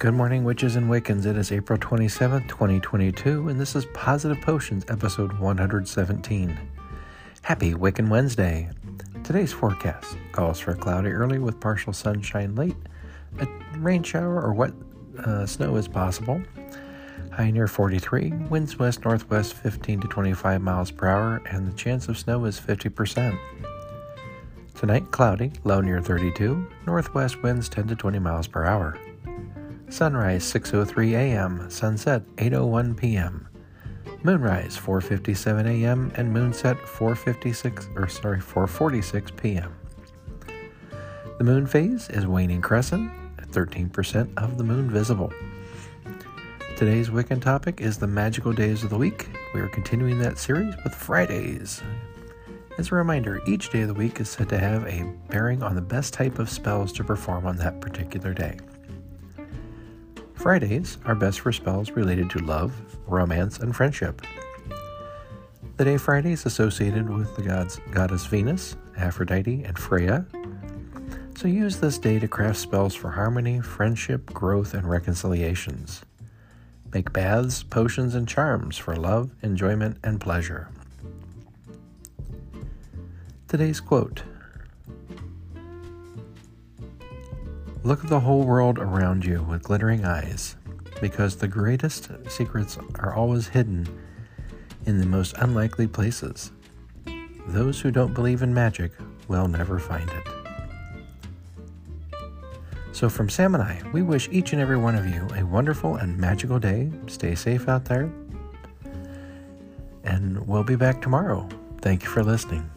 Good morning, witches and Wiccans. It is April 27th, 2022, and this is Positive Potions, episode 117. Happy Wiccan Wednesday. Today's forecast calls for cloudy early with partial sunshine late. A rain shower or wet uh, snow is possible. High near 43, winds west northwest 15 to 25 miles per hour, and the chance of snow is 50%. Tonight, cloudy, low near 32, northwest winds 10 to 20 miles per hour. Sunrise 6:03 a.m., sunset 8:01 p.m. Moonrise 4:57 a.m. and moonset 4:56 or sorry 4:46 p.m. The moon phase is waning crescent, 13% of the moon visible. Today's Wiccan topic is the magical days of the week. We are continuing that series with Fridays. As a reminder, each day of the week is said to have a bearing on the best type of spells to perform on that particular day. Fridays are best for spells related to love, romance, and friendship. The day Friday is associated with the gods goddess Venus, Aphrodite, and Freya. So use this day to craft spells for harmony, friendship, growth, and reconciliations. Make baths, potions, and charms for love, enjoyment, and pleasure. Today's quote Look at the whole world around you with glittering eyes, because the greatest secrets are always hidden in the most unlikely places. Those who don't believe in magic will never find it. So, from Sam and I, we wish each and every one of you a wonderful and magical day. Stay safe out there. And we'll be back tomorrow. Thank you for listening.